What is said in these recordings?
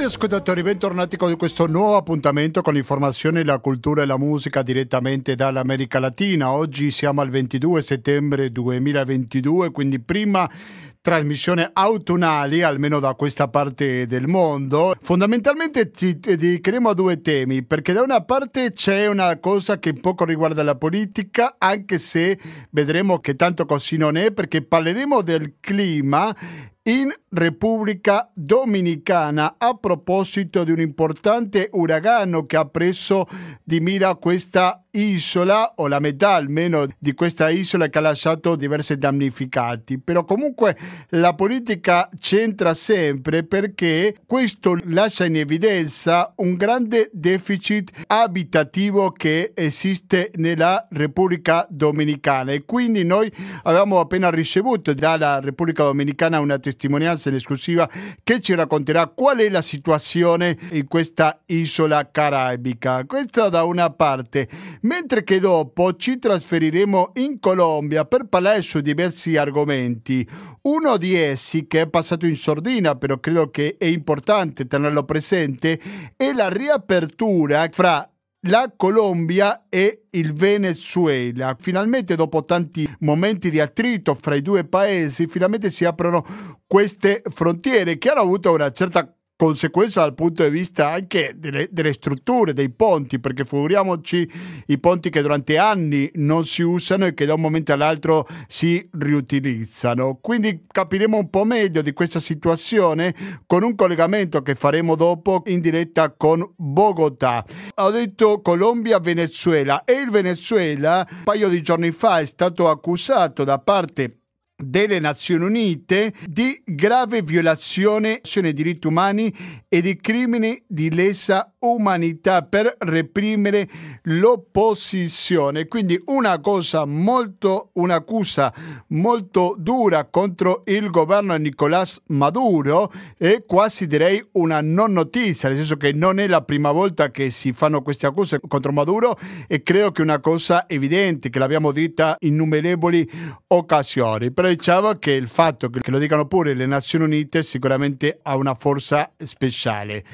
Cari ascoltatori, bentornati con questo nuovo appuntamento con l'informazione, la cultura e la musica direttamente dall'America Latina. Oggi siamo al 22 settembre 2022, quindi prima trasmissione autunnali, almeno da questa parte del mondo. Fondamentalmente ci dedicheremo a due temi, perché da una parte c'è una cosa che poco riguarda la politica, anche se vedremo che tanto così non è, perché parleremo del clima in Repubblica Dominicana a proposito di un importante uragano che ha preso di mira questa isola o la metà almeno di questa isola che ha lasciato diversi damnificati. Però comunque la politica c'entra sempre perché questo lascia in evidenza un grande deficit abitativo che esiste nella Repubblica Dominicana. E quindi noi avevamo appena ricevuto dalla Repubblica Dominicana una testimonianza in esclusiva che ci racconterà qual è la situazione in questa isola caraibica questo da una parte mentre che dopo ci trasferiremo in Colombia per parlare su diversi argomenti. Uno di essi, che è passato in sordina, però credo che è importante tenerlo presente, è la riapertura fra la Colombia e il Venezuela. Finalmente, dopo tanti momenti di attrito fra i due paesi, finalmente si aprono queste frontiere che hanno avuto una certa conseguenza dal punto di vista anche delle, delle, strutture, dei ponti, perché figuriamoci i ponti che durante anni non si usano e che da un momento all'altro si riutilizzano. Quindi capiremo un po' meglio di questa situazione con un collegamento che faremo dopo in diretta con Bogotà. Ho detto Colombia-Venezuela e il Venezuela un paio di giorni fa è stato accusato da parte delle Nazioni Unite di grave violazione dei diritti umani e di crimini di lesa umanità per reprimere l'opposizione. Quindi una cosa molto, un'accusa molto dura contro il governo Nicolás Maduro e quasi direi una non notizia, nel senso che non è la prima volta che si fanno queste accuse contro Maduro e credo che è una cosa evidente che l'abbiamo detta in innumerevoli occasioni. Però diciamo che il fatto che lo dicano pure le Nazioni Unite sicuramente ha una forza speciale.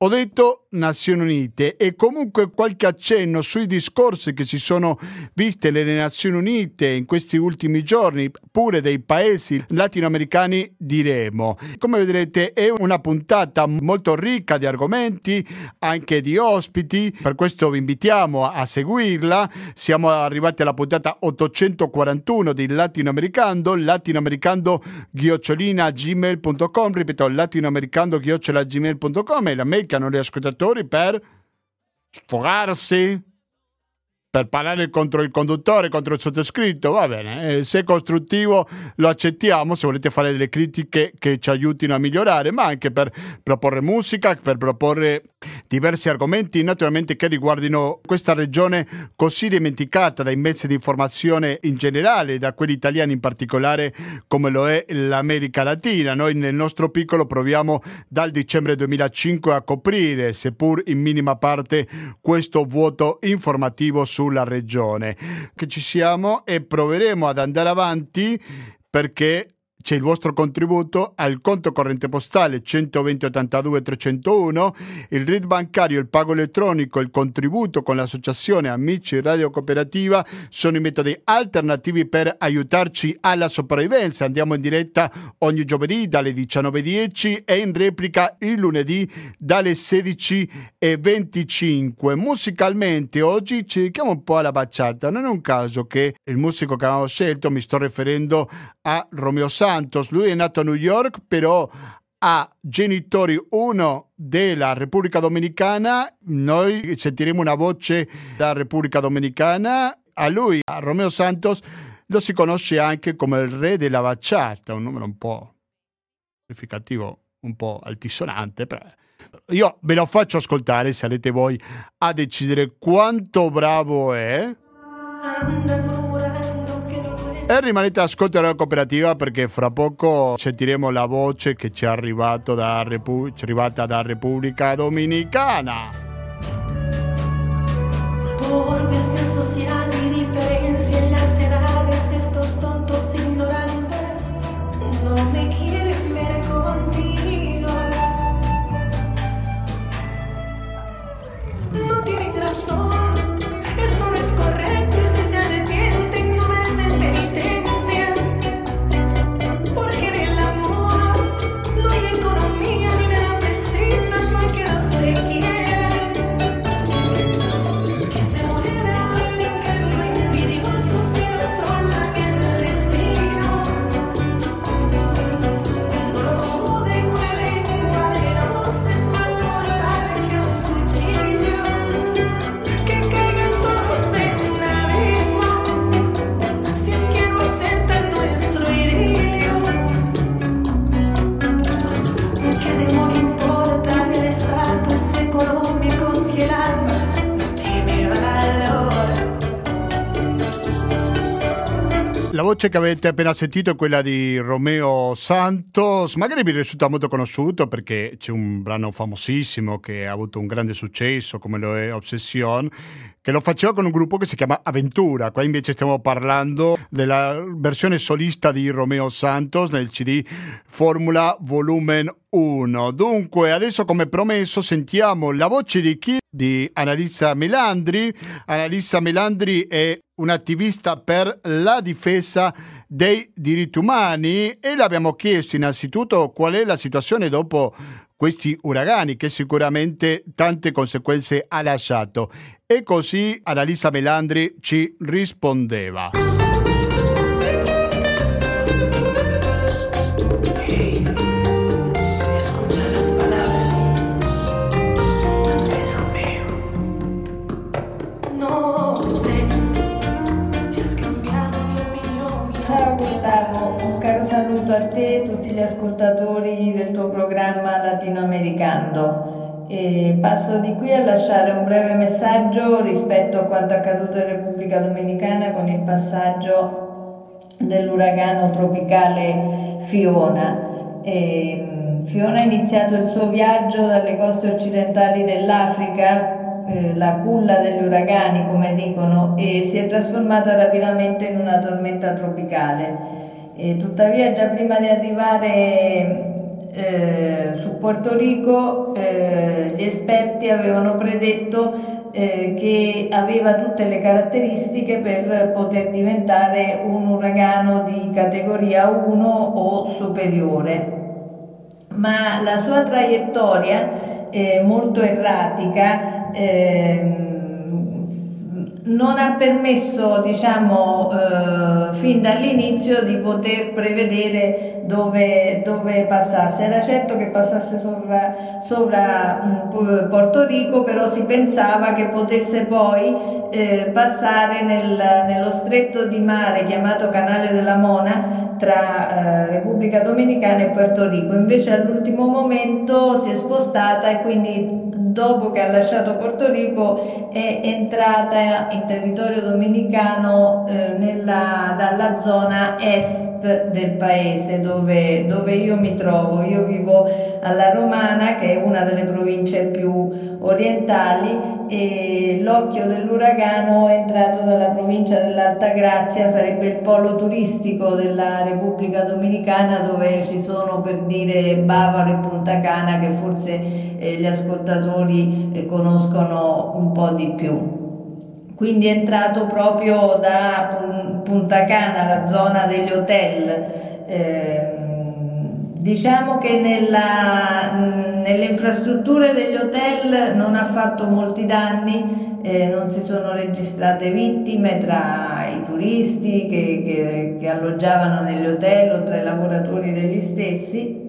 Ho detto Nazioni Unite e comunque qualche accenno sui discorsi che si sono viste nelle Nazioni Unite in questi ultimi giorni, pure dei paesi latinoamericani diremo. Come vedrete è una puntata molto ricca di argomenti, anche di ospiti, per questo vi invitiamo a seguirla. Siamo arrivati alla puntata 841 di Latinoamericano, latinoamericando-gmail.com, ripeto, latinoamericando-gmail.com e la mail cercano gli ascoltatori per sfogarsi, per parlare contro il conduttore, contro il sottoscritto, va bene, eh, se è costruttivo lo accettiamo, se volete fare delle critiche che ci aiutino a migliorare, ma anche per proporre musica, per proporre diversi argomenti naturalmente che riguardino questa regione così dimenticata dai mezzi di informazione in generale, da quelli italiani in particolare come lo è l'America Latina. Noi nel nostro piccolo proviamo dal dicembre 2005 a coprire, seppur in minima parte, questo vuoto informativo sulla regione. Che ci siamo e proveremo ad andare avanti perché c'è il vostro contributo al conto corrente postale 120 82 301, il RID bancario, il pago elettronico, il contributo con l'associazione Amici Radio Cooperativa sono i metodi alternativi per aiutarci alla sopravvivenza. Andiamo in diretta ogni giovedì dalle 19.10 e in replica il lunedì dalle 16.25. Musicalmente oggi ci dedichiamo un po' alla bachata. Non è un caso che il musico che abbiamo scelto, mi sto riferendo a Romeo Santos, Santos, lui è nato a New York, però ha genitori, uno della Repubblica Dominicana, noi sentiremo una voce dalla Repubblica Dominicana, a lui, a Romeo Santos, lo si conosce anche come il re della bachata, un numero un po' significativo, un po' altisonante, però io ve lo faccio ascoltare, sarete voi a decidere quanto bravo è. E rimanete ascolto della cooperativa perché fra poco sentiremo la voce che ci è, da Repu- ci è arrivata da Repubblica Dominicana. Voce che avete appena sentito è quella di Romeo Santos, magari vi risulta molto conosciuto perché c'è un brano famosissimo che ha avuto un grande successo come lo è Obsession, che lo faceva con un gruppo che si chiama Aventura, qua invece stiamo parlando della versione solista di Romeo Santos nel CD Formula Volumen 1. Dunque, adesso come promesso sentiamo la voce di chi? Di Annalisa Melandri. Annalisa Melandri è un'attivista per la difesa dei diritti umani e le abbiamo chiesto innanzitutto qual è la situazione dopo questi uragani che sicuramente tante conseguenze ha lasciato e così Annalisa Melandri ci rispondeva. Ascoltatori del tuo programma latinoamericano. E passo di qui a lasciare un breve messaggio rispetto a quanto accaduto in Repubblica Dominicana con il passaggio dell'uragano tropicale Fiona. E Fiona ha iniziato il suo viaggio dalle coste occidentali dell'Africa, eh, la culla degli uragani come dicono, e si è trasformata rapidamente in una tormenta tropicale. E tuttavia già prima di arrivare eh, su Porto Rico eh, gli esperti avevano predetto eh, che aveva tutte le caratteristiche per poter diventare un uragano di categoria 1 o superiore. Ma la sua traiettoria eh, molto erratica ehm, non ha permesso, diciamo, eh, fin dall'inizio di poter prevedere dove, dove, passasse. Era certo che passasse sopra, sopra mh, Porto Rico, però si pensava che potesse poi eh, passare nel, nello stretto di mare chiamato Canale della Mona tra eh, Repubblica Dominicana e Porto Rico. Invece all'ultimo momento si è spostata e quindi dopo che ha lasciato Porto Rico è entrata in territorio dominicano eh, nella, dalla zona est del paese dove, dove, io mi trovo. Io vivo alla Romana che è una delle province più orientali e l'occhio dell'uragano è entrato dalla provincia dell'Alta Grazia, sarebbe il polo turistico della Repubblica Dominicana dove ci sono per dire Bavaro e Punta Cana che forse eh, gli ascoltatori eh, conoscono un po' di più. Quindi è entrato proprio da Punta Cana, la zona degli hotel. Eh, diciamo che nella, nelle infrastrutture degli hotel non ha fatto molti danni, eh, non si sono registrate vittime tra i turisti che, che, che alloggiavano negli hotel o tra i lavoratori degli stessi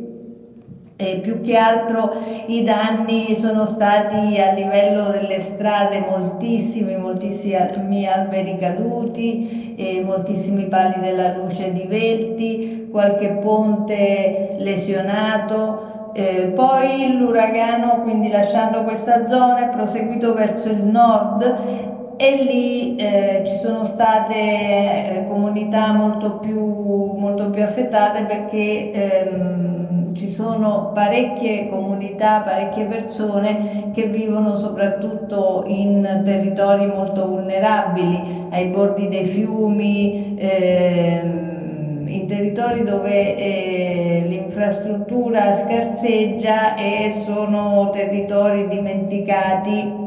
e più che altro i danni sono stati a livello delle strade moltissimi, moltissimi alberi caduti, moltissimi pali della luce divelti, qualche ponte lesionato. Eh, poi l'uragano, quindi lasciando questa zona, è proseguito verso il nord e lì eh, ci sono state eh, comunità molto più, molto più affettate perché ehm, ci sono parecchie comunità, parecchie persone che vivono soprattutto in territori molto vulnerabili, ai bordi dei fiumi, ehm, in territori dove eh, l'infrastruttura scarseggia e sono territori dimenticati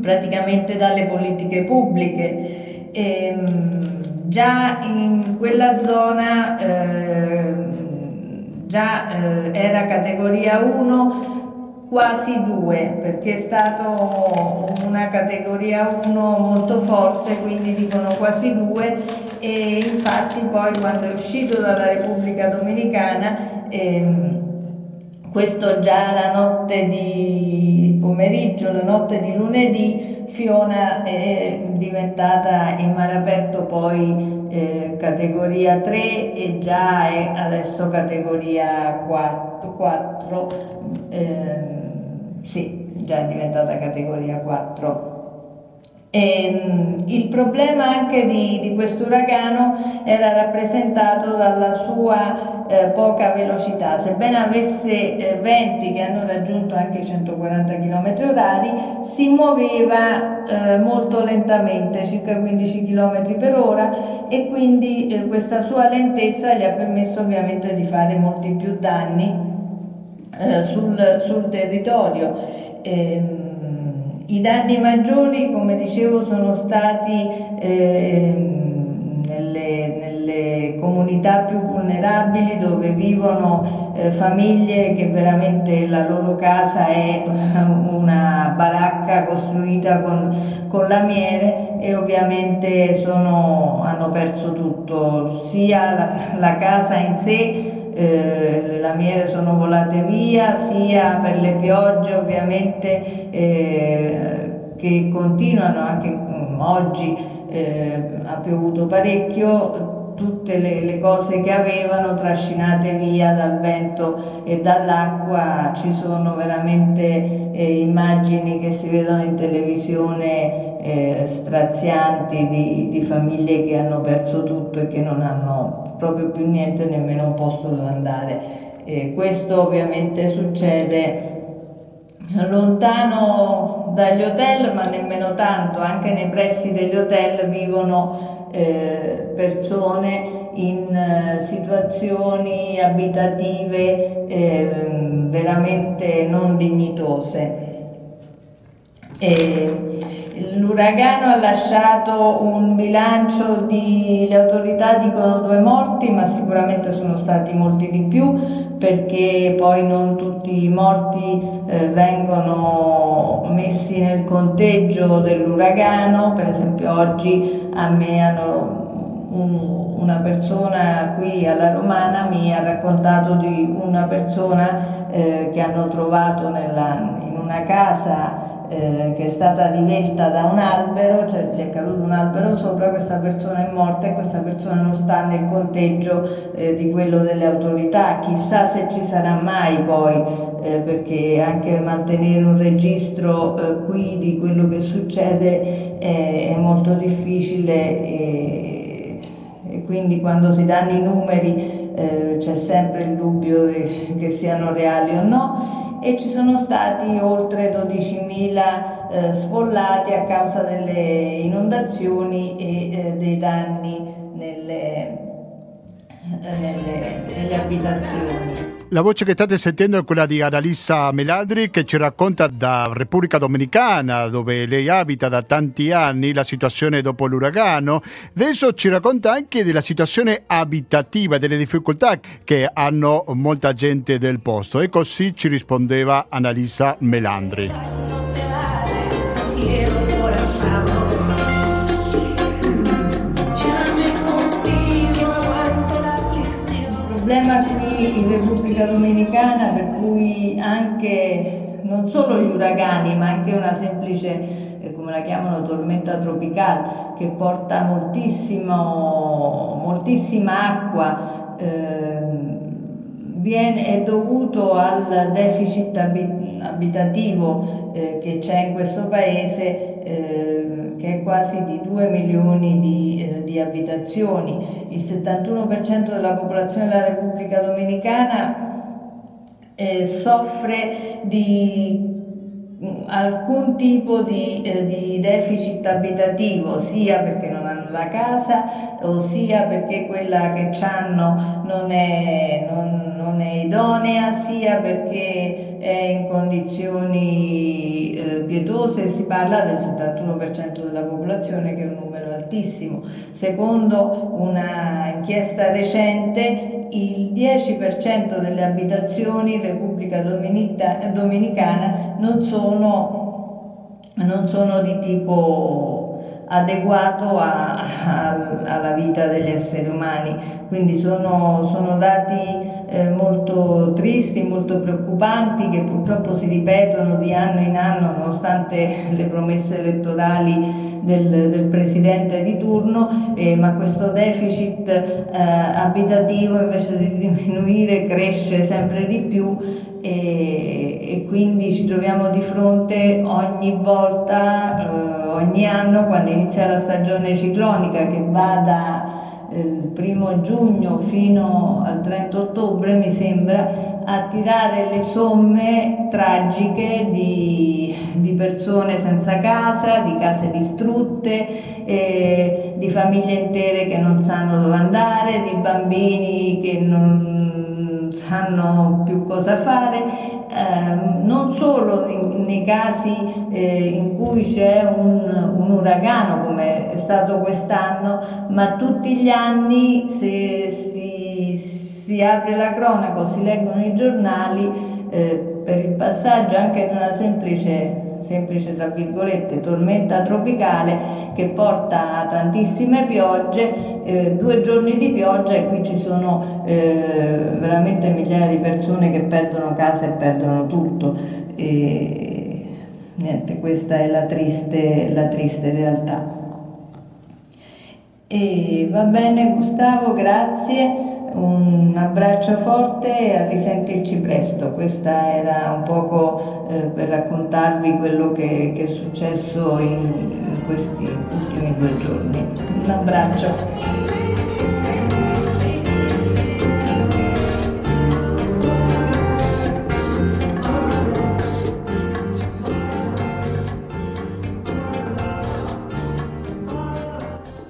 praticamente dalle politiche pubbliche. E, ehm, già in quella zona eh, già eh, era categoria 1 quasi 2 perché è stato una categoria 1 molto forte quindi dicono quasi 2 e infatti poi quando è uscito dalla Repubblica Dominicana ehm, questo già la notte di pomeriggio, la notte di lunedì, Fiona è diventata in mare aperto poi eh, categoria 3 e già è adesso categoria 4, 4 eh, sì, già è diventata categoria 4. E ehm, il problema anche di, di questo uragano era rappresentato dalla sua eh, poca velocità, sebbene avesse eh, venti che hanno raggiunto anche i 140 km orari, si muoveva eh, molto lentamente, circa 15 km per ora e quindi eh, questa sua lentezza gli ha permesso ovviamente di fare molti più danni eh, sul, sul, territorio. I danni maggiori, come dicevo, sono stati eh, nelle, nelle, comunità più vulnerabili dove vivono eh, famiglie che veramente la loro casa è una baracca costruita con, con lamiere e ovviamente sono, hanno perso tutto, sia la, la casa in sé eh, le lamiere sono volate via, sia per le piogge ovviamente eh, che continuano anche mm, oggi, eh, ha piovuto parecchio, tutte le, le, cose che avevano trascinate via dal vento e dall'acqua, ci sono veramente eh, immagini che si vedono in televisione eh, strazianti di, di famiglie che hanno perso tutto e che non hanno proprio più niente, nemmeno un posto dove andare. E questo ovviamente succede lontano dagli hotel, ma nemmeno tanto, anche nei pressi degli hotel vivono eh, persone in eh, situazioni abitative eh, veramente non dignitose. L'uragano ha lasciato un bilancio di, le autorità dicono due morti, ma sicuramente sono stati molti di più perché poi non tutti i morti eh, vengono messi nel conteggio dell'uragano, per esempio oggi a me hanno un, una persona qui alla Romana mi ha raccontato di una persona eh, che hanno trovato nella, in una casa eh, che è stata divelta da un albero, cioè gli è caduto un albero sopra, questa persona è morta e questa persona non sta nel conteggio eh, di quello delle autorità, chissà se ci sarà mai poi, eh, perché anche mantenere un registro eh, qui di quello che succede è, è molto difficile e, e, quindi quando si danno i numeri eh, c'è sempre il dubbio che siano reali o no e ci sono stati oltre 12.000 eh, sfollati a causa delle inondazioni e eh, dei danni nelle, eh, nelle, nelle abitazioni. La voce che state sentendo è quella di Annalisa Meladri che ci racconta da Repubblica Dominicana dove lei abita da tanti anni la situazione dopo l'uragano. Adesso ci racconta anche della situazione abitativa, delle difficoltà che hanno molta gente del posto e così ci rispondeva Annalisa Melandri. Problema qui in Repubblica Dominicana per cui anche non solo gli uragani ma anche una semplice eh, come la chiamano tormenta tropicale che porta moltissima acqua eh, viene, è dovuto al deficit abitativo eh, che c'è in questo paese eh, che è quasi di 2 milioni di, eh, di abitazioni. Il 71% della popolazione della Repubblica Dominicana eh, soffre di alcun tipo di, eh, di, deficit abitativo, sia perché non hanno la casa sia perché quella che hanno non è, non, non è idonea, sia perché è in condizioni eh, pietose, si parla del 71% della popolazione che è un numero altissimo. Secondo una inchiesta recente il 10% delle abitazioni in Repubblica Dominicana non sono, non sono di tipo adeguato a, a, alla vita degli esseri umani. Quindi sono, sono dati eh, molto tristi, molto preoccupanti che purtroppo si ripetono di anno in anno nonostante le promesse elettorali del, del Presidente di turno, eh, ma questo deficit eh, abitativo invece di diminuire cresce sempre di più e, e quindi ci troviamo di fronte ogni volta, eh, ogni anno, quando inizia la stagione ciclonica che va da eh, primo giugno fino al 30 ottobre, mi sembra, a tirare le somme tragiche di, di persone senza casa, di case distrutte, eh, di famiglie intere che non sanno dove andare, di bambini che non sanno più cosa fare, eh, non solo in, nei casi eh, in cui c'è un, un, uragano come è stato quest'anno, ma tutti gli anni se si si apre la cronaca o si leggono i giornali eh, per il passaggio anche di una semplice, semplice tra virgolette, tormenta tropicale che porta a tantissime piogge, eh, due giorni di pioggia e qui ci sono eh, veramente migliaia di persone che perdono casa e perdono tutto. E, niente, questa è la triste, la triste realtà. E va bene Gustavo, grazie. Un abbraccio forte e a risentirci presto. Questa era un poco eh, per raccontarvi quello che, che è successo in, in questi ultimi due giorni. Un abbraccio.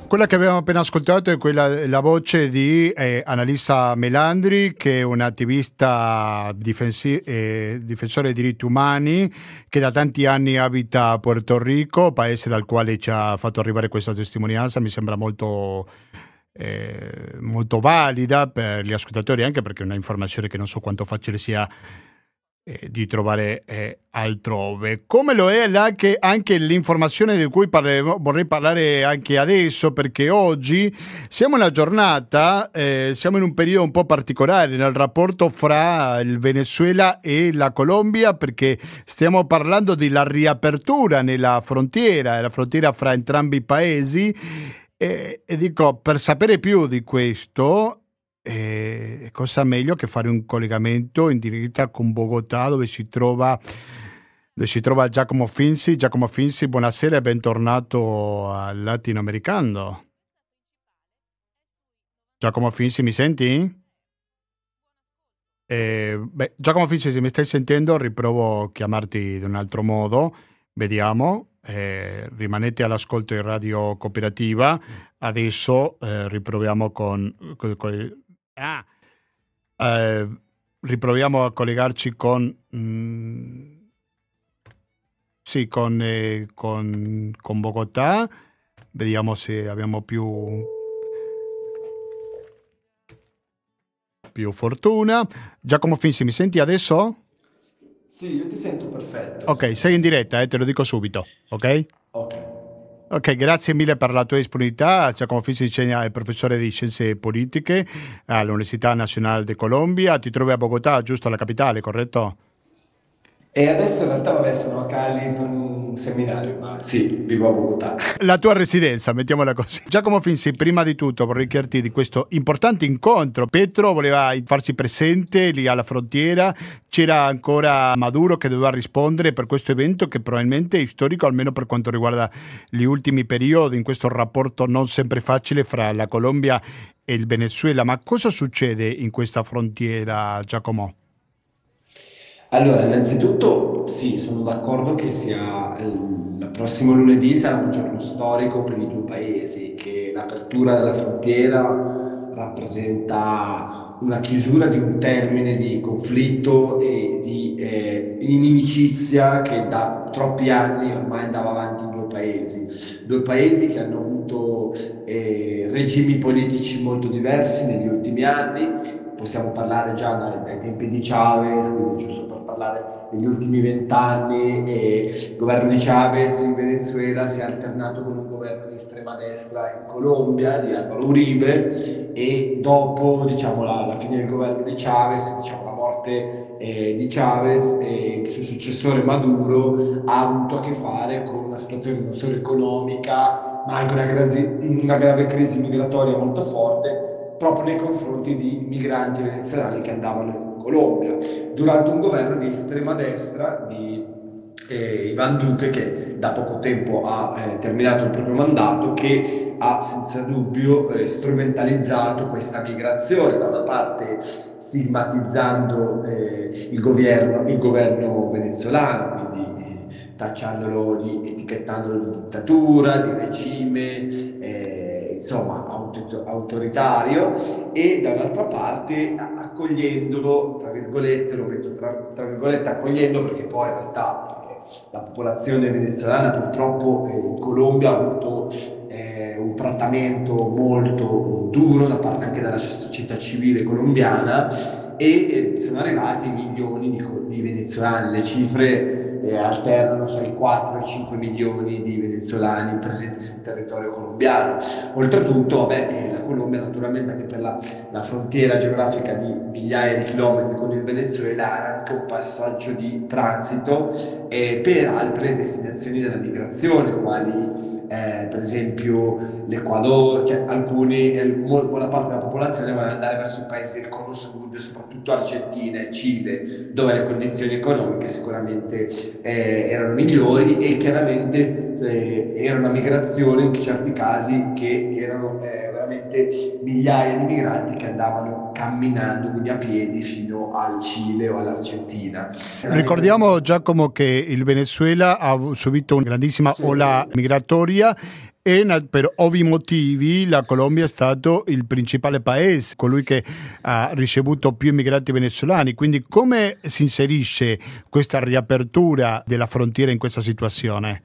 Quella che abbiamo appena ascoltato è quella, la voce di eh, Annalisa Melandri, che è un'attivista difensi- eh, difensore dei diritti umani che da tanti anni abita a Puerto Rico, paese dal quale ci ha fatto arrivare questa testimonianza. Mi sembra molto, eh, molto valida per gli ascoltatori, anche perché è una informazione che non so quanto facile sia eh, di trovare eh, altrove. Come lo è anche, anche l'informazione di cui parleremo, vorrei parlare anche adesso, perché oggi siamo in una giornata, eh, siamo in un periodo un po' particolare nel rapporto fra il Venezuela e la Colombia, perché stiamo parlando della riapertura nella frontiera, la frontiera fra entrambi i paesi. E, e dico, per sapere più di questo, eh, cosa meglio che fare un collegamento in diretta con Bogotà dove si trova, dove si trova Giacomo Finzi. Giacomo Finzi, buonasera e bentornato al latinoamericano. Giacomo Finzi, mi senti? Eh, beh, Giacomo Finzi, se mi stai sentendo, riprovo a chiamarti in un altro modo. Vediamo. Eh, rimanete all'ascolto di Radio Cooperativa. Adesso eh, riproviamo con, con, con Ah. Eh, riproviamo a collegarci con... Mm, sì, con, eh, con, con Bogotà. Vediamo se abbiamo più... più fortuna. Giacomo Finzi, mi senti adesso? Sì, io ti sento perfetto. Ok, sei in diretta, eh, te lo dico subito, ok? Ok. Ok, grazie mille per la tua disponibilità. Giacomo Fissi è professore di scienze politiche all'Università Nazionale di Colombia. Ti trovi a Bogotà, giusto, la capitale, corretto? E adesso in realtà vabbè, sono a Cali per seminario, ma sì, vivo a Bogotà. La tua residenza, mettiamola così. Giacomo Finzi, prima di tutto vorrei chiederti di questo importante incontro. Petro voleva farsi presente lì alla frontiera, c'era ancora Maduro che doveva rispondere per questo evento che probabilmente è storico, almeno per quanto riguarda gli ultimi periodi, in questo rapporto non sempre facile fra la Colombia e il Venezuela. Ma cosa succede in questa frontiera, Giacomo? Allora, innanzitutto sì, sono d'accordo che sia il prossimo lunedì sarà un giorno storico per i due paesi, che l'apertura della frontiera rappresenta una chiusura di un termine di conflitto e di eh, inimicizia che da troppi anni ormai andava avanti in due paesi, due paesi che hanno avuto eh, regimi politici molto diversi negli ultimi anni, possiamo parlare già dai, dai tempi di Chavez, quindi giusto parlare degli ultimi vent'anni, il governo di Chavez in Venezuela si è alternato con un governo di estrema destra in Colombia, di Alvaro Uribe, e dopo diciamo, la, la fine del governo di Chavez, diciamo, la morte eh, di Chavez, eh, il suo successore Maduro ha avuto a che fare con una situazione non solo economica, ma anche una, crisi, una grave crisi migratoria molto forte proprio nei confronti di migranti venezuelani che andavano in Colombia, durante un governo di estrema destra di eh, Ivan Duque che da poco tempo ha eh, terminato il proprio mandato, che ha senza dubbio eh, strumentalizzato questa migrazione, da una parte stigmatizzando eh, il, governo, il governo venezuelano, quindi eh, tacciandolo di, etichettandolo di dittatura, di regime, eh, insomma auto, autoritario, e dall'altra parte accogliendo, tra virgolette, lo metto tra, tra virgolette, accogliendo perché poi in realtà la popolazione venezuelana purtroppo eh, in Colombia ha avuto eh, un trattamento molto duro da parte anche della società civile colombiana e eh, sono arrivati milioni di, di venezuelani, le cifre alternano tra i 4 e i 5 milioni di venezuelani presenti sul territorio colombiano. Oltretutto, vabbè, eh, la Colombia naturalmente anche per la, la, frontiera geografica di migliaia di chilometri con il Venezuela ha anche un passaggio di transito eh, per altre destinazioni della migrazione, quali eh, per esempio l'Ecuador, cioè alcuni, eh, buona parte della popolazione vuole andare verso paesi del cono sud, soprattutto Argentina e Cile, dove le condizioni economiche sicuramente eh, erano migliori e chiaramente eh, era una migrazione in certi casi che erano veramente migliaia di migranti che andavano camminando, quindi a piedi, fino al Cile o all'Argentina. Ricordiamo Giacomo che il Venezuela ha subito una grandissima sì. ola migratoria e per ovvi motivi la Colombia è stato il principale paese, colui che ha ricevuto più immigrati venezuelani. Quindi come si inserisce questa riapertura della frontiera in questa situazione?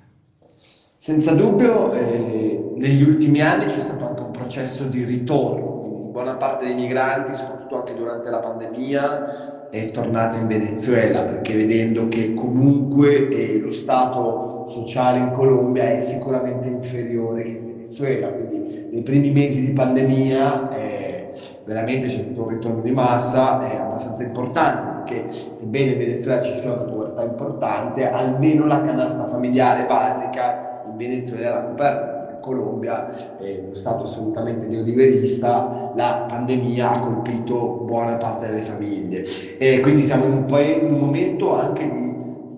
Senza dubbio eh, negli ultimi anni c'è stato anche processo di ritorno. Buona parte dei migranti, soprattutto anche durante la pandemia, è tornata in Venezuela perché vedendo che comunque eh, lo stato sociale in Colombia è sicuramente inferiore che in Venezuela, quindi nei primi mesi di pandemia eh, veramente c'è stato un ritorno di massa eh, abbastanza importante perché sebbene in Venezuela ci sia una povertà importante, almeno la canasta familiare basica in Venezuela era coperta Colombia, è uno stato assolutamente neoliberista, la pandemia ha colpito buona parte delle famiglie. E quindi siamo in un, pa- in un momento anche di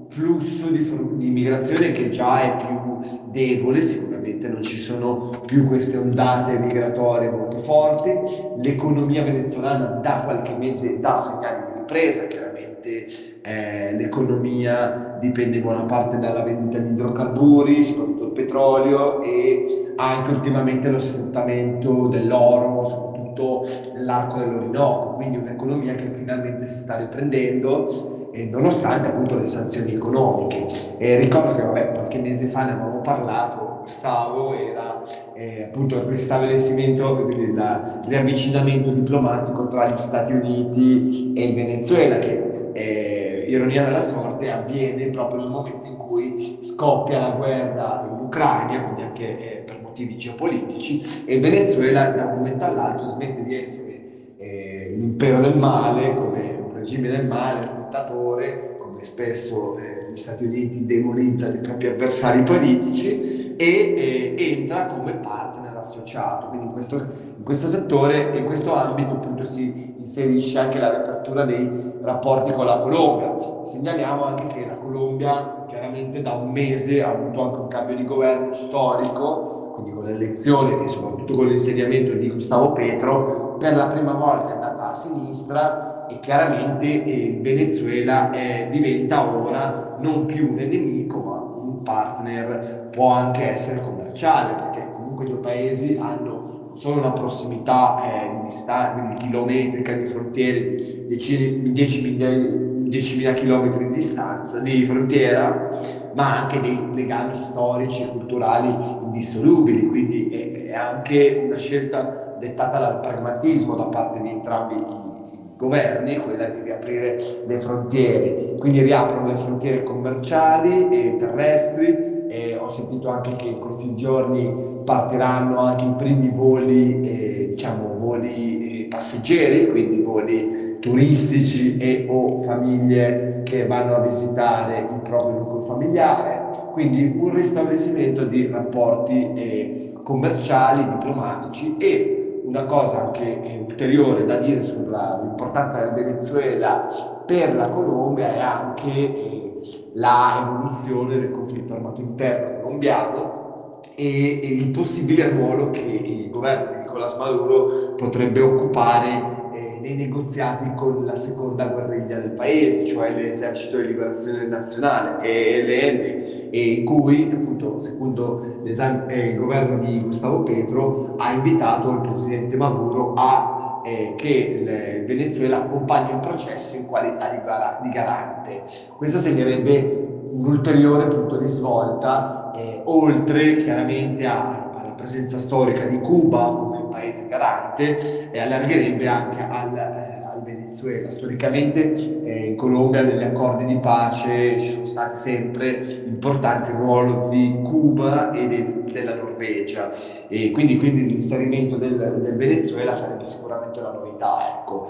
flusso di, di immigrazione che già è più debole, sicuramente non ci sono più queste ondate migratorie molto forti, l'economia venezuelana da qualche mese dà segnali di ripresa, chiaramente eh, l'economia dipende in buona parte dalla vendita di idrocarburi, soprattutto il petrolio e anche ultimamente lo sfruttamento dell'oro, soprattutto nell'arco dell'Orinoco, quindi un'economia che finalmente si sta riprendendo eh, nonostante appunto le sanzioni economiche. E ricordo che vabbè, qualche mese fa ne avevamo parlato, Gustavo, era eh, appunto il ristabilimento, il riavvicinamento diplomatico tra gli Stati Uniti e il Venezuela, che eh, ironia della sorte, avviene proprio nel momento in cui scoppia la guerra in Ucraina, quindi anche eh, per motivi geopolitici, e Venezuela da un momento all'altro smette di essere eh, l'impero del male, come un regime del male, un dittatore, come spesso eh, gli Stati Uniti demonizzano i propri avversari politici, e eh, entra come partner associato. Quindi in questo, in questo settore, in questo ambito appunto si inserisce anche la riapertura dei rapporti con la Colombia. Segnaliamo anche che la Colombia chiaramente da un mese ha avuto anche un cambio di governo storico, quindi con le elezioni e soprattutto con l'insediamento di Gustavo Petro, per la prima volta è andata a sinistra e chiaramente il Venezuela è, diventa ora non più un nemico ma un partner, può anche essere commerciale perché comunque i due paesi hanno solo una prossimità eh, di distanza, quindi chilometrica di frontiere, 10.000 km di distanza, di frontiera, ma anche dei legami storici e culturali indissolubili, quindi è, è anche una scelta dettata dal pragmatismo da parte di entrambi i governi, quella di riaprire le frontiere, quindi riaprono le frontiere commerciali e terrestri, e ho sentito anche che in questi giorni partiranno anche i primi voli, eh, diciamo, voli eh, passeggeri, quindi voli turistici e o famiglie che vanno a visitare il proprio nucleo familiare, quindi un ristabilimento di rapporti eh, commerciali, diplomatici e una cosa anche ulteriore da dire sull'importanza del Venezuela per la Colombia è anche eh, la evoluzione del conflitto armato interno colombiano e, e il possibile ruolo che il governo di Nicolás Maduro potrebbe occupare nei negoziati con la seconda guerriglia del paese, cioè l'esercito di liberazione nazionale, ELN, in cui appunto secondo eh, il governo di Gustavo Petro ha invitato il presidente Maduro a eh, che il Venezuela accompagni il processo in qualità di, gar- di garante. Questo segnerebbe un ulteriore punto di svolta, eh, oltre chiaramente a, alla presenza storica di Cuba paese garante e allargherebbe anche al Venezuela. Storicamente eh, in Colombia negli accordi di pace ci sono stati sempre importanti il ruolo di Cuba e de, della Norvegia e quindi, quindi l'inserimento del, del, Venezuela sarebbe sicuramente una novità. Ecco.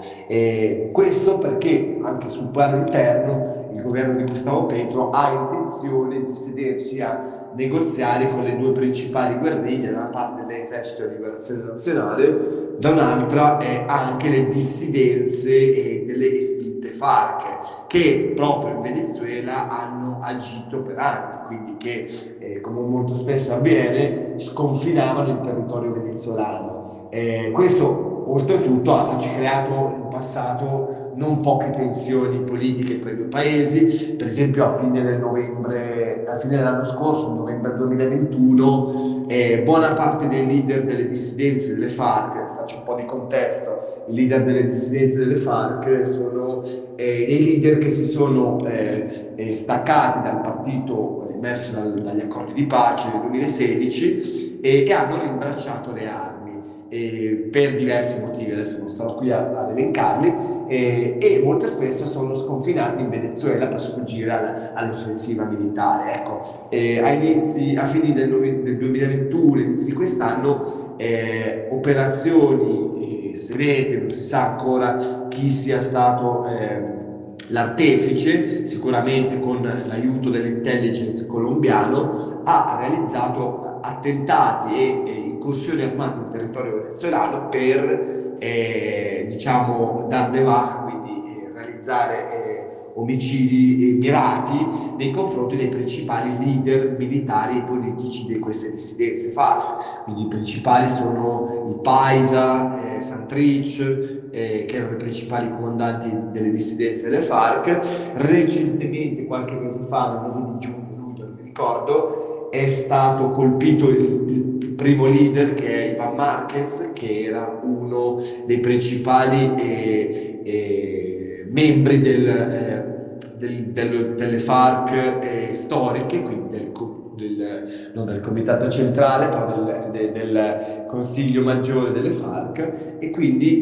Questo perché anche sul piano interno il governo di Gustavo Petro ha intenzione di sedersi a negoziare con le due principali guerriglie, da una parte l'esercito di liberazione nazionale, da un'altra eh, anche le dissidenze eh, delle estinte FARC, che proprio in Venezuela hanno agito per anni, quindi che, eh, come molto spesso avviene, sconfinavano il territorio venezuelano. Eh, questo oltretutto ha creato in passato non poche tensioni politiche tra i due paesi, per esempio a fine, del novembre, a fine dell'anno scorso, novembre 2021, eh, buona parte dei leader delle dissidenze delle FARC, faccio un po' di contesto, i leader delle dissidenze delle FARC sono eh, dei leader che si sono eh, eh staccati dal partito emerso dal, dagli accordi di pace nel 2016 e, e hanno rimbracciato le armi eh, per diversi motivi, adesso non starò qui a, ad elencarli, eh, e molto spesso sono sconfinati in Venezuela per sfuggire all, all'offensiva militare. Ecco, eh, a, inizi, a fini del, del 2021, inizi di quest'anno, eh, operazioni eh, segrete, non si sa ancora chi sia stato ehm, l'artefice, sicuramente con l'aiuto dell'intelligence colombiano, ha realizzato attentati e, e incursioni armate in territorio venezuelano per eh, diciamo dar de quindi eh, realizzare eh, omicidi mirati nei confronti dei principali leader militari e politici di queste dissidenze FARC. Quindi i principali sono il Paisa, eh, Santrich, eh, che erano i principali comandanti delle dissidenze delle FARC. Recentemente, qualche mese fa, nel mese di giugno, non mi ricordo, è stato colpito il, il primo leader che è Ivan Marquez, che era uno dei principali eh, eh, membri del, eh, del, del, delle FARC eh, storiche, quindi del, non del comitato centrale, però del, consiglio maggiore delle FARC e quindi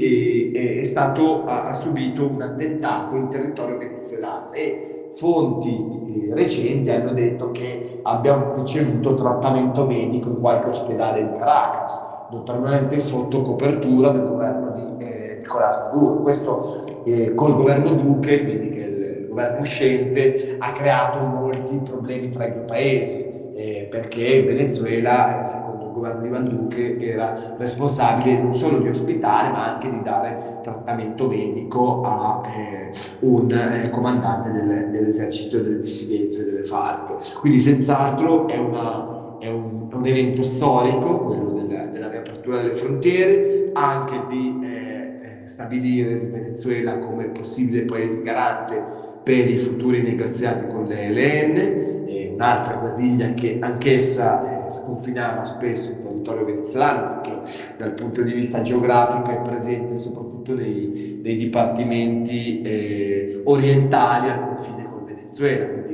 eh, è stato, ha, ha subito un attentato in territorio venezuelano. E, fonti eh, recenti hanno detto che abbia ricevuto trattamento medico in qualche ospedale di Caracas, naturalmente sotto copertura del governo di eh, Nicolás Maduro. Questo eh, col governo Duque, quindi che il, il governo uscente, ha creato molti problemi tra i due paesi, eh, perché Venezuela, secondo governo di Van Duque era responsabile non solo di ospitare ma anche di dare trattamento medico a eh, un eh, comandante del, dell'esercito delle dissidenze delle FARC. Quindi senz'altro è, una, è un, un, evento storico, quello della, della, riapertura delle frontiere, anche di eh, eh stabilire il Venezuela come possibile paese garante per i futuri negoziati con le ELN, un'altra guerriglia che anch'essa sconfinava spesso il territorio venezuelano perché dal punto di vista geografico è presente soprattutto nei, nei dipartimenti eh, orientali al confine col Venezuela.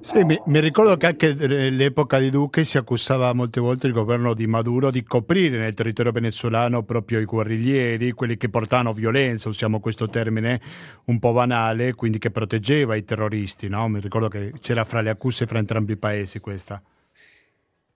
Sì, mi, mi, ricordo che anche all'epoca di Duque si accusava molte volte il governo di Maduro di coprire nel territorio venezuelano proprio i guerriglieri, quelli che portavano violenza, usiamo questo termine un po' banale, quindi che proteggeva i terroristi. No? Mi ricordo che c'era fra le accuse fra entrambi i paesi questa.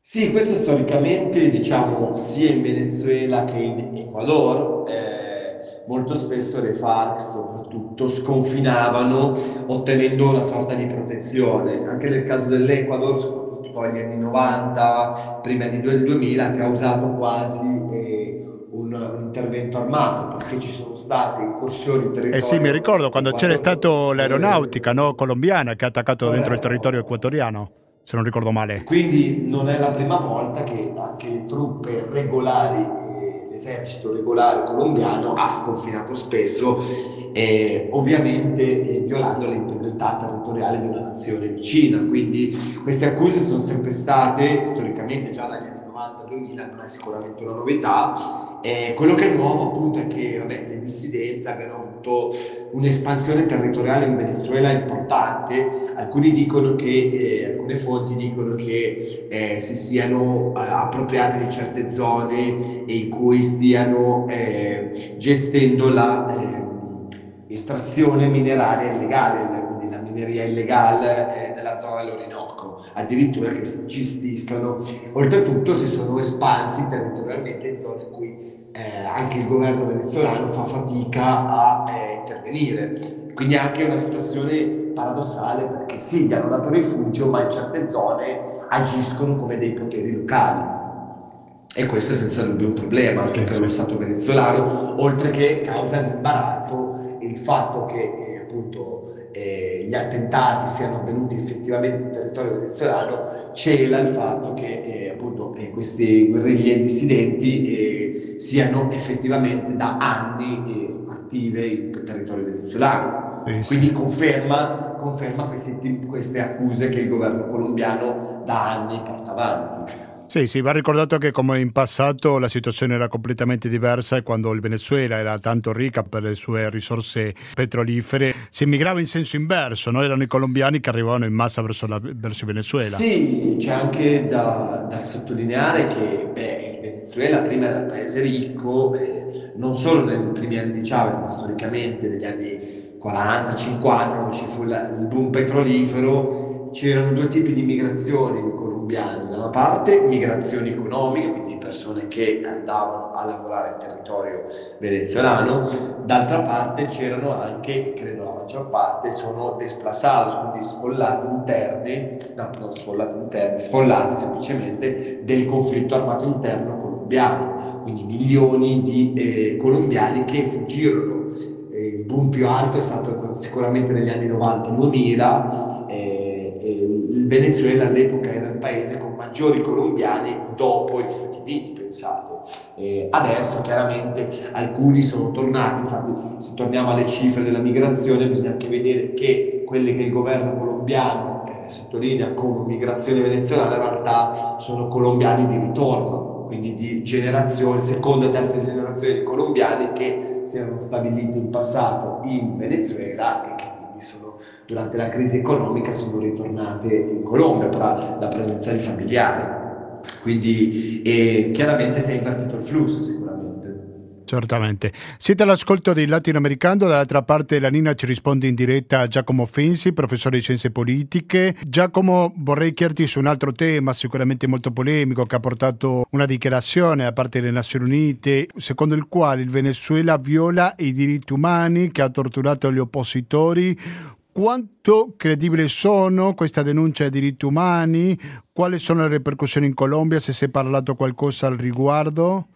Sì, questo storicamente, diciamo, sia in Venezuela che in Ecuador, eh, molto spesso le FARC soprattutto sconfinavano ottenendo una sorta di protezione. Anche nel caso dell'Ecuador, soprattutto poi negli anni 90, prima anni del 2000, ha causato quasi eh, un, un intervento armato, perché ci sono state incursioni in territorio. Eh sì, mi ricordo quando c'era stato l'aeronautica no, colombiana che ha attaccato Corretto. dentro il territorio equatoriano, se non ricordo male. Quindi non è la prima volta che anche le truppe regolari l'esercito regolare colombiano ha sconfinato spesso, eh, ovviamente eh, violando l'integrità territoriale di una nazione vicina. Quindi queste accuse sono sempre state storicamente già dagli anni 90-2000, non è sicuramente una novità. Eh, quello che è nuovo appunto è che vabbè, le dissidenze abbiano avuto un'espansione territoriale in Venezuela importante. Alcuni dicono che, eh, alcune fonti dicono che eh, si siano eh, appropriate di certe zone e in cui stiano eh, gestendo la ehm, estrazione mineraria illegale, quindi la mineria illegale eh, della zona dell'Orinoco, addirittura che si gestiscono. Oltretutto si sono espansi territorialmente in zone in cui eh, anche il governo venezuelano fa fatica a eh, intervenire. Quindi è anche una situazione paradossale perché sì, gli hanno dato rifugio, ma in certe zone agiscono come dei poteri locali. E questo è senza dubbio un problema anche sì, per lo Stato venezuelano, oltre che causa l'imbarazzo il fatto che eh, appunto eh, gli attentati siano avvenuti effettivamente in territorio venezuelano, cela il fatto che eh, appunto eh, questi guerriglieri dissidenti eh, siano effettivamente da anni eh, attive in territorio venezuelano. Quindi conferma, conferma questi, queste accuse che il governo colombiano da anni porta avanti. Sì, sì, va ricordato che come in passato la situazione era completamente diversa e quando il Venezuela era tanto ricca per le sue risorse petrolifere si emigrava in senso inverso, no? erano i colombiani che arrivavano in massa verso, la, verso il Venezuela. Sì, c'è anche da, da sottolineare che beh, il Venezuela prima era un paese ricco, eh, non solo nei primi anni di Chavez, ma storicamente negli anni 40, 50, quando ci fu la, il boom petrolifero, c'erano due tipi di migrazioni colombiani, da una parte migrazioni economiche, quindi persone che andavano a lavorare in territorio venezuelano, d'altra parte c'erano anche, credo la maggior parte, sono desplazados, quindi sfollati interni, no, non sfollati interni, sfollati semplicemente del conflitto armato interno colombiano, quindi milioni di eh, colombiani che fuggirono. Eh, il boom più alto è stato sicuramente negli anni 90-2000. Eh, il Venezuela all'epoca era paese con maggiori colombiani dopo gli Stati Uniti, pensate. Eh, adesso chiaramente alcuni sono tornati, infatti se torniamo alle cifre della migrazione bisogna anche vedere che quelle che il governo colombiano eh, sottolinea come migrazione venezuelana in realtà sono colombiani di ritorno, quindi di generazione, seconda e terza generazione di colombiani che si erano stabiliti in passato in Venezuela e che quindi sono durante la crisi economica sono ritornate in Colombia per la presenza di familiari. Quindi eh, chiaramente si è invertito il flusso. Certamente. Siete all'ascolto di Latinoamericano, dall'altra parte la Nina ci risponde in diretta a Giacomo Fensi, professore di scienze politiche. Giacomo, vorrei chiederti su un altro tema sicuramente molto polemico che ha portato una dichiarazione da parte delle Nazioni Unite secondo il quale il Venezuela viola i diritti umani, che ha torturato gli oppositori, quanto credibili sono queste denunce ai diritti umani? Quali sono le ripercussioni in Colombia? Se si è parlato qualcosa al riguardo?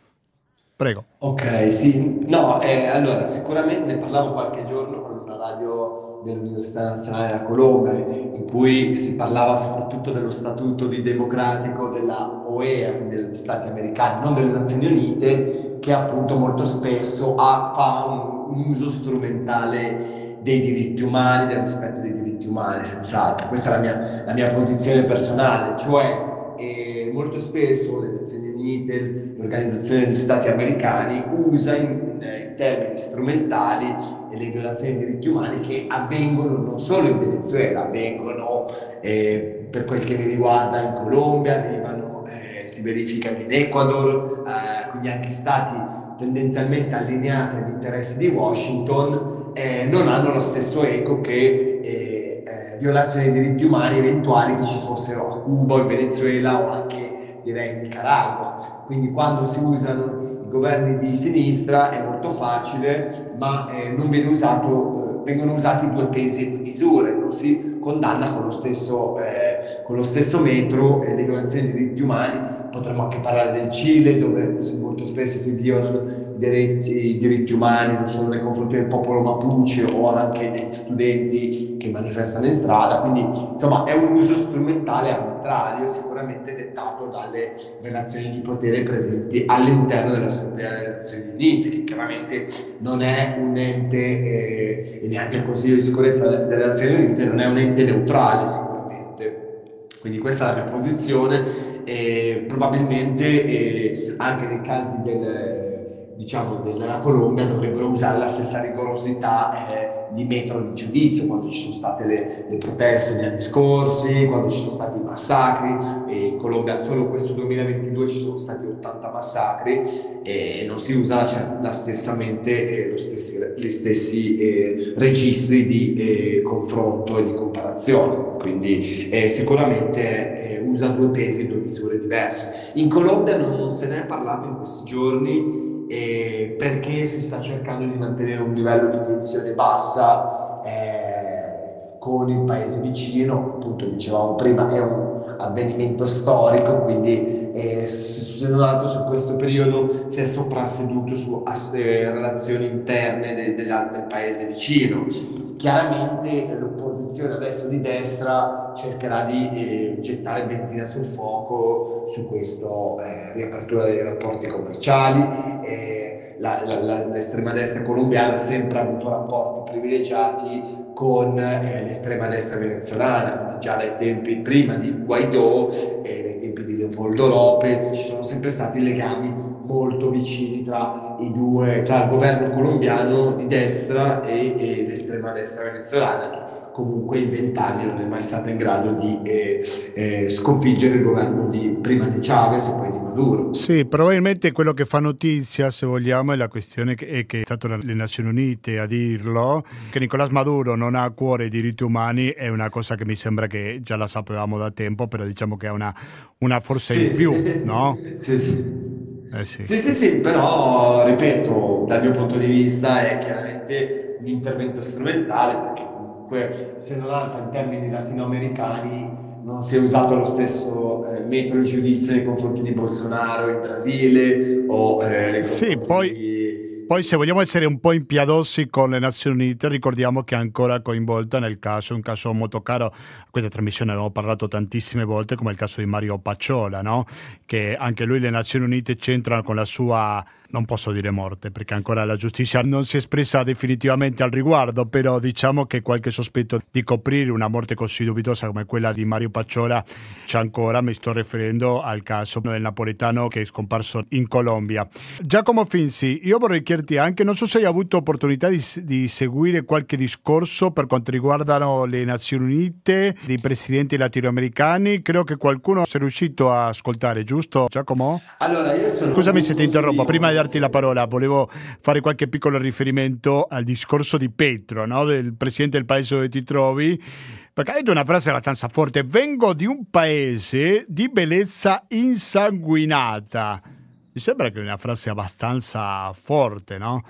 Prego. Ok, sì, no, eh, allora sicuramente ne parlavo qualche giorno con una radio dell'Università Nazionale della Colombia in cui si parlava soprattutto dello statuto di democratico della OEA, quindi degli Stati americani, non delle Nazioni Unite, che appunto molto spesso ha, fa un, un uso strumentale dei diritti umani, del rispetto dei diritti umani, senz'altro. Questa è la mia, la mia posizione personale, cioè eh, molto spesso le Nazioni Unite, l'Organizzazione degli Stati Americani usa in, in, in termini strumentali le violazioni dei diritti umani che avvengono non solo in Venezuela, avvengono eh, per quel che mi riguarda in Colombia, arrivano, eh, si verificano in Ecuador, eh, quindi anche stati tendenzialmente allineati agli interessi di Washington eh, non hanno lo stesso eco che eh, eh, violazioni dei diritti umani eventuali che ci fossero a Cuba, in Venezuela o anche direi Nicaragua. Quindi quando si usano i governi di sinistra è molto facile, ma eh, non viene usato, eh, vengono usati due pesi e due misure, non si condanna con lo stesso, eh, con lo stesso metro le violazioni dei diritti umani. Potremmo anche parlare del Cile, dove molto spesso si violano diritti, diritti umani, non solo nei confronti del popolo Mapuche o anche degli studenti che manifestano in strada, quindi insomma è un uso strumentale arbitrario, sicuramente dettato dalle relazioni di potere presenti all'interno dell'Assemblea delle Nazioni Unite, che chiaramente non è un ente, eh, e neanche il Consiglio di sicurezza delle Nazioni Unite, non è un ente neutrale sicuramente. Quindi questa è la mia posizione e probabilmente eh, anche nei casi del, diciamo, della Colombia dovrebbero usare la stessa rigorosità eh, di metro di giudizio quando ci sono state le, le, proteste negli anni scorsi, quando ci sono stati i massacri, e in Colombia solo questo 2022 ci sono stati 80 massacri e non si usa cioè, la stessa mente eh, stessi, gli stessi eh, registri di eh, confronto e di comparazione, quindi eh, sicuramente usa due pesi e due misure diverse. In Colombia non, non se ne è parlato in questi giorni eh, perché si sta cercando di mantenere un livello di tensione bassa eh, con il paese vicino, appunto dicevamo prima, è un avvenimento storico, quindi eh, se non altro su questo periodo si è soprasseduto su eh, relazioni interne de, de, del paese vicino. Chiaramente l'opposizione adesso di destra cercherà di eh, gettare benzina sul fuoco su questa eh, riapertura dei rapporti commerciali. Eh, la, la, la, l'estrema destra colombiana ha sempre avuto rapporti privilegiati con eh, l'estrema destra venezuelana, già dai tempi prima di Guaidó e dai tempi di Leopoldo Lopez ci sono sempre stati legami molto vicini tra i due, tra il governo colombiano di destra e, e l'estrema destra venezuelana, che comunque in vent'anni non è mai stata in grado di eh, eh, sconfiggere il governo di, prima di Chavez e poi di Maduro. Sì, probabilmente quello che fa notizia, se vogliamo, è la questione che è, che è stato le Nazioni Unite a dirlo, che Nicolás Maduro non ha a cuore i diritti umani è una cosa che mi sembra che già la sapevamo da tempo, però diciamo che è una, una forza sì. in più, no? sì, sì. Eh sì. sì, sì, sì, però ripeto, dal mio punto di vista è chiaramente un intervento strumentale perché comunque se non altro in termini latinoamericani non si è usato lo stesso eh, metodo di giudizio nei confronti di Bolsonaro in Brasile o eh, nei sì, poi... Poi se vogliamo essere un po' impiadosi con le Nazioni Unite, ricordiamo che è ancora coinvolta nel caso, un caso molto caro, a questa trasmissione abbiamo parlato tantissime volte, come il caso di Mario Pacciola, no? che anche lui le Nazioni Unite c'entrano con la sua non posso dire morte perché ancora la giustizia non si è espressa definitivamente al riguardo, però diciamo che qualche sospetto di coprire una morte così dubitosa come quella di Mario Pacciola c'è ancora, mi sto riferendo al caso del napoletano che è scomparso in Colombia. Giacomo Finzi, io vorrei chiederti anche, non so se hai avuto opportunità di, di seguire qualche discorso per quanto riguardano le Nazioni Unite, dei presidenti latinoamericani, credo che qualcuno sia riuscito a ascoltare, giusto Giacomo? Allora, io sono... Scusami se ti interrompo, prima di darti la parola, volevo fare qualche piccolo riferimento al discorso di Petro, no? del presidente del paese dove ti trovi, perché ha detto una frase abbastanza forte, vengo di un paese di bellezza insanguinata. Mi sembra che una frase abbastanza forte, no?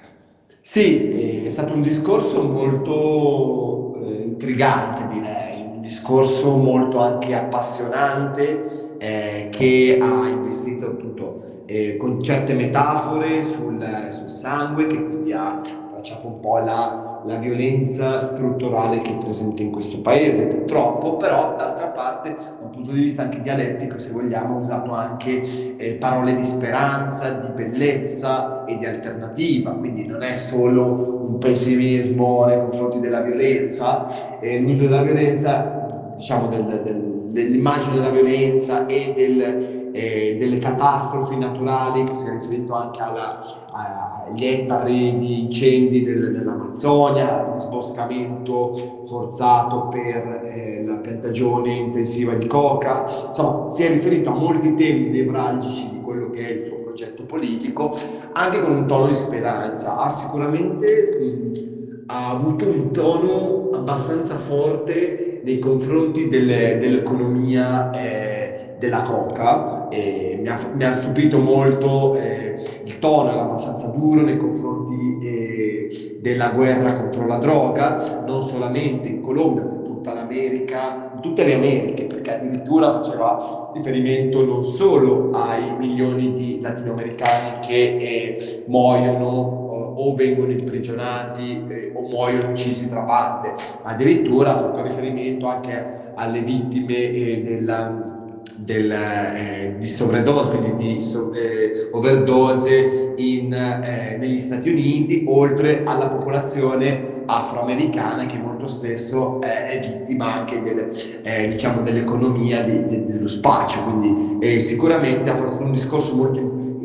Sì, è stato un discorso molto eh, intrigante, direi, un discorso molto anche appassionante eh, che ha investito appunto eh, con certe metafore sul, sul, sangue che quindi ha tracciato un po' la, la, violenza strutturale che è presente in questo paese purtroppo, però d'altra parte da un punto di vista anche dialettico se vogliamo ha usato anche eh, parole di speranza, di bellezza e di alternativa, quindi non è solo un pessimismo nei confronti della violenza, eh, l'uso della violenza diciamo del, del dell'immagine della violenza e del, eh, delle catastrofi naturali, che si è riferito anche alla, agli ettari di incendi del, dell'Amazzonia, al disboscamento forzato per eh, la piantagione intensiva di coca, insomma si è riferito a molti temi nevralgici di quello che è il suo progetto politico, anche con un tono di speranza. Ha sicuramente mh, ha avuto un tono abbastanza forte nei confronti delle, dell'economia eh, della coca. Eh, mi, ha, mi, ha, stupito molto eh, il tono, era abbastanza duro nei confronti eh, della guerra contro la droga, non solamente in Colombia, ma in tutta l'America, in tutte le Americhe, perché addirittura faceva riferimento non solo ai milioni di latinoamericani che eh, muoiono o vengono imprigionati eh, o muoiono uccisi tra bande. Addirittura ha fatto riferimento anche alle vittime eh, della del, eh, di sovradose, quindi di so, eh, overdose in, eh, negli Stati Uniti, oltre alla popolazione afroamericana che molto spesso è vittima anche del, eh, diciamo, dell'economia di, de, dello spazio. Quindi eh, sicuramente ha fatto un discorso molto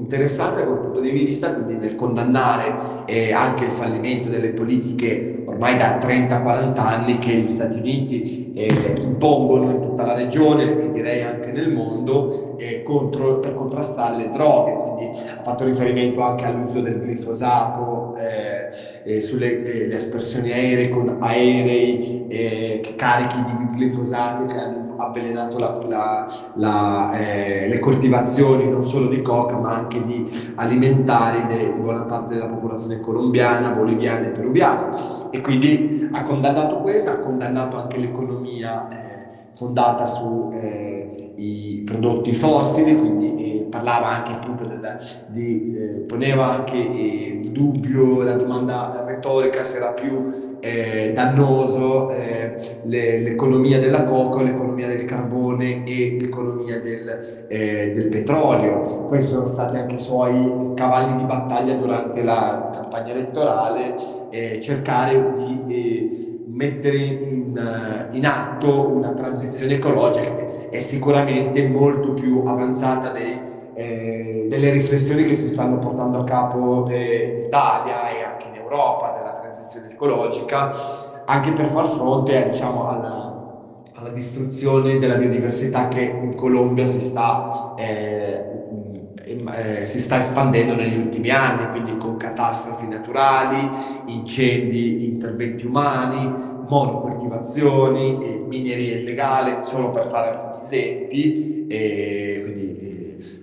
interessante da quel punto di vista, quindi nel condannare eh, anche il fallimento delle politiche ormai da 30-40 anni che gli Stati Uniti eh, impongono in tutta la regione e direi anche nel mondo eh, contro, per contrastare le droghe. Quindi ha fatto riferimento anche all'uso del glifosato eh, sulle eh, aspersioni aeree con aerei eh, carichi di glifosati che hanno avvelenato la, la, la, eh, le coltivazioni non solo di coca ma anche di alimentari de, di buona parte della popolazione colombiana, boliviana e peruviana. E quindi ha condannato questo, ha condannato anche l'economia eh, fondata sui eh, prodotti fossili, quindi eh, parlava anche appunto del, di, eh, poneva anche il dubbio, la domanda retorica era più eh, dannoso eh, le, l'economia della coca, l'economia del carbone e l'economia del, eh, del, petrolio. Questi sono stati anche i suoi cavalli di battaglia durante la campagna elettorale, eh, cercare di eh, mettere in, eh, in, atto una transizione ecologica che è sicuramente molto più avanzata dei, delle riflessioni che si stanno portando a capo in Italia e anche in Europa della transizione ecologica, anche per far fronte diciamo, alla, alla, distruzione della biodiversità che in Colombia si sta, eh, eh, si sta espandendo negli ultimi anni, quindi con catastrofi naturali, incendi, interventi umani, monocoltivazioni, mineria illegale, solo per fare alcuni esempi. E quindi,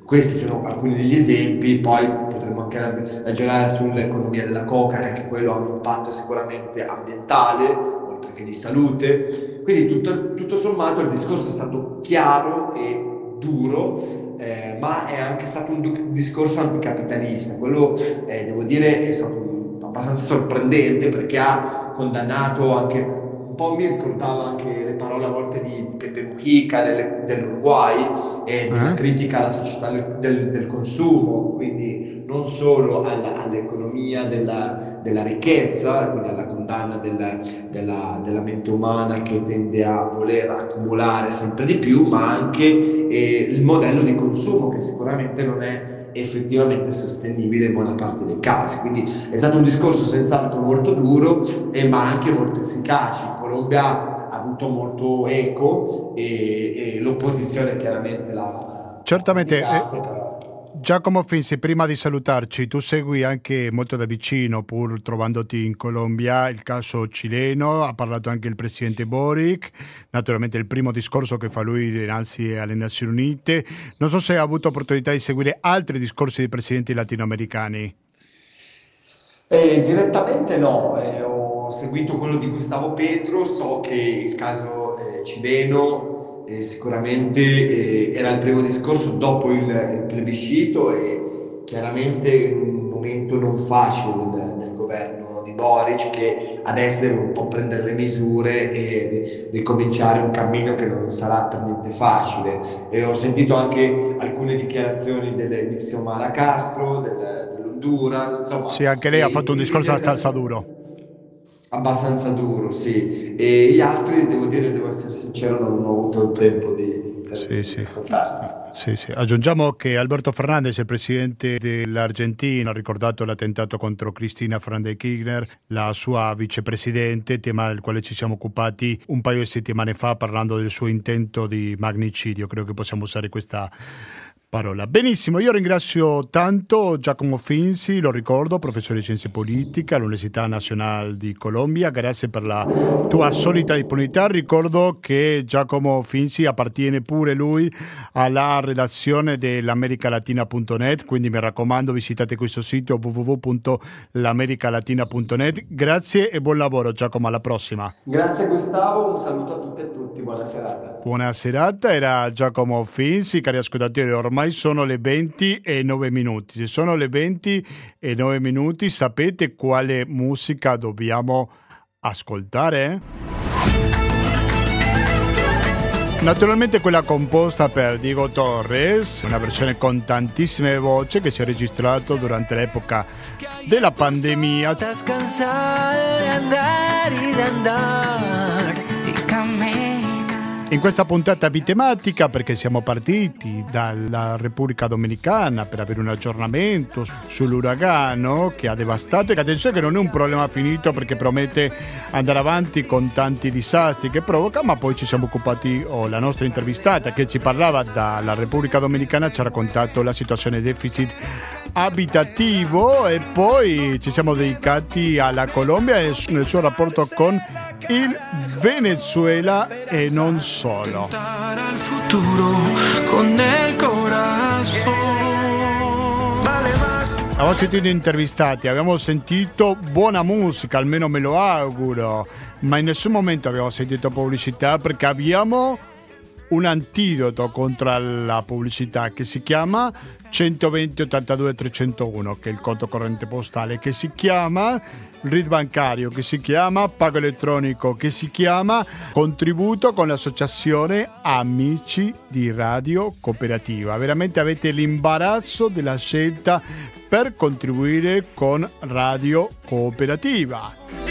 questi sono alcuni degli esempi, poi potremmo anche ragionare sull'economia della coca, che anche quello ha un impatto sicuramente ambientale, oltre che di salute. Quindi tutto, tutto sommato il discorso è stato chiaro e duro, eh, ma è anche stato un du- discorso anticapitalista. Quello, eh, devo dire, è stato abbastanza sorprendente perché ha condannato anche un po' mi ricordava anche le parole a volte di Pepe Mujica del, dell'Uruguay e della uh-huh. critica alla società del, del, consumo, quindi non solo alla, all'economia della, della, ricchezza, quindi alla condanna della, della, della, mente umana che tende a voler accumulare sempre di più, ma anche eh, il modello di consumo che sicuramente non è effettivamente sostenibile in buona parte dei casi. Quindi è stato un discorso senz'altro molto duro, eh, ma anche molto efficace. In Colombia ha avuto molto eco e, e l'opposizione chiaramente l'ha... Certamente. Eh, Giacomo Finzi, prima di salutarci, tu segui anche molto da vicino, pur trovandoti in Colombia, il caso cileno, ha parlato anche il presidente Boric, naturalmente il primo discorso che fa lui dinanzi alle Nazioni Unite. Non so se ha avuto opportunità di seguire altri discorsi di presidenti latinoamericani. Eh, direttamente no, eh, ho seguito quello di Gustavo Petro, so che il caso eh, cileno eh, sicuramente eh, era il primo discorso dopo il, il, plebiscito e chiaramente un momento non facile del, del, governo di Boric che adesso deve un po' prendere le misure e ricominciare un cammino che non sarà per niente facile. E ho sentito anche alcune dichiarazioni delle, di Xiomara Castro, del, dell'Honduras. Insomma, sì, anche lei ha fatto un discorso abbastanza duro. Abbastanza duro, sì. E gli altri, devo dire, devo essere sincero, non ho avuto il tempo di, sì, sì. Sì, sì. Aggiungiamo che Alberto Fernandez, il presidente dell'Argentina, ha ricordato l'attentato contro Cristina Fernández Kirchner, la sua vicepresidente, tema del quale ci siamo occupati un paio di settimane fa parlando del suo intento di magnicidio. Credo che possiamo usare questa parola. Benissimo, io ringrazio tanto Giacomo Finzi, lo ricordo, professore di scienze politiche all'Università Nazionale di Colombia, grazie per la tua solita disponibilità. Ricordo che Giacomo Finzi appartiene pure lui alla redazione dell'americalatina.net, quindi mi raccomando visitate questo sito www.l'americalatina.net. Grazie e buon lavoro Giacomo, alla prossima. Grazie Gustavo, un saluto a tutte e tutti. buona serata. Buona serata, era Giacomo Finzi, cari ascoltatori, ormai sono le 20 e 9 minuti. Se sono le 20 e 9 minuti, sapete quale musica dobbiamo ascoltare? Naturalmente quella composta per Diego Torres, una versione con tantissime voci che si è registrato durante l'epoca della pandemia. Estás cansado de andar y de andar in questa puntata bitematica, perché siamo partiti dalla Repubblica Dominicana per avere un aggiornamento sull'uragano che ha devastato e che attenzione che non è un problema finito perché promette andare avanti con tanti disastri che provoca, ma poi ci siamo occupati, o oh, la nostra intervistata che ci parlava dalla Repubblica Dominicana ci ha raccontato la situazione deficit abitativo e poi ci siamo dedicati alla Colombia e nel suo rapporto con il Venezuela e non solo. Abbiamo sentito intervistati, abbiamo sentito buona musica, almeno me lo auguro, ma in nessun momento abbiamo sentito pubblicità perché abbiamo un antidoto contro la pubblicità che si chiama 120 82 301 che è il conto corrente postale che si chiama RID bancario che si chiama pago elettronico che si chiama contributo con l'associazione Amici di Radio Cooperativa. Veramente avete l'imbarazzo della scelta per contribuire con Radio Cooperativa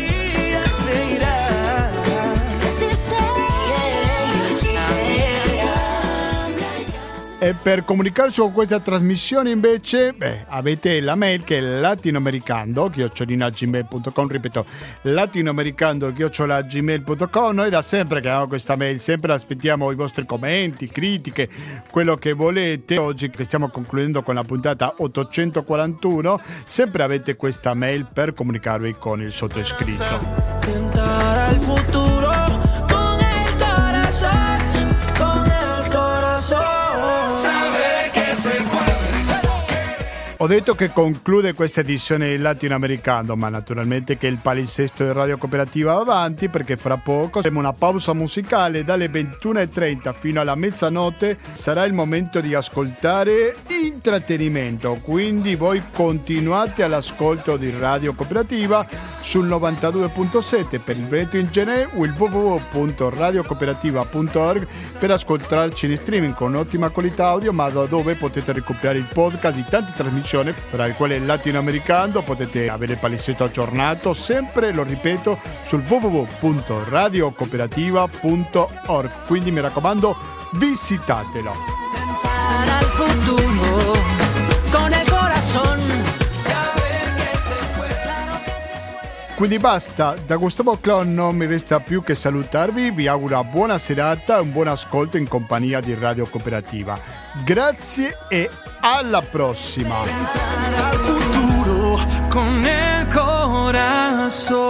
E per comunicarci con questa trasmissione invece beh, avete la mail che è latinoamericando gmail.com ripeto latinoamericando gmail.com noi da sempre che abbiamo questa mail sempre aspettiamo i vostri commenti, critiche quello che volete. Oggi che stiamo concludendo con la puntata 841 sempre avete questa mail per comunicarvi con il sottoscritto Ho detto che conclude questa edizione latinoamericano, ma naturalmente che il palinsesto di Radio Cooperativa va avanti perché fra poco avremo una pausa musicale dalle 21.30 fino alla mezzanotte. Sarà il momento di ascoltare intrattenimento, quindi voi continuate all'ascolto di Radio Cooperativa sul 92.7 per il Veneto in Genè o il www.radiocooperativa.org per ascoltarci in streaming con ottima qualità audio, ma da dove potete recuperare il podcast di tante trasmissioni trasmissione tra il quale latinoamericano potete avere il palinsesto aggiornato sempre lo ripeto sul www.radiocooperativa.org quindi mi raccomando visitatelo. Quindi basta, da Gustavo Clon non mi resta più che salutarvi, vi auguro una buona serata e un buon ascolto in compagnia di Radio Cooperativa. Grazie e alla prossima. Al futuro con il corazón.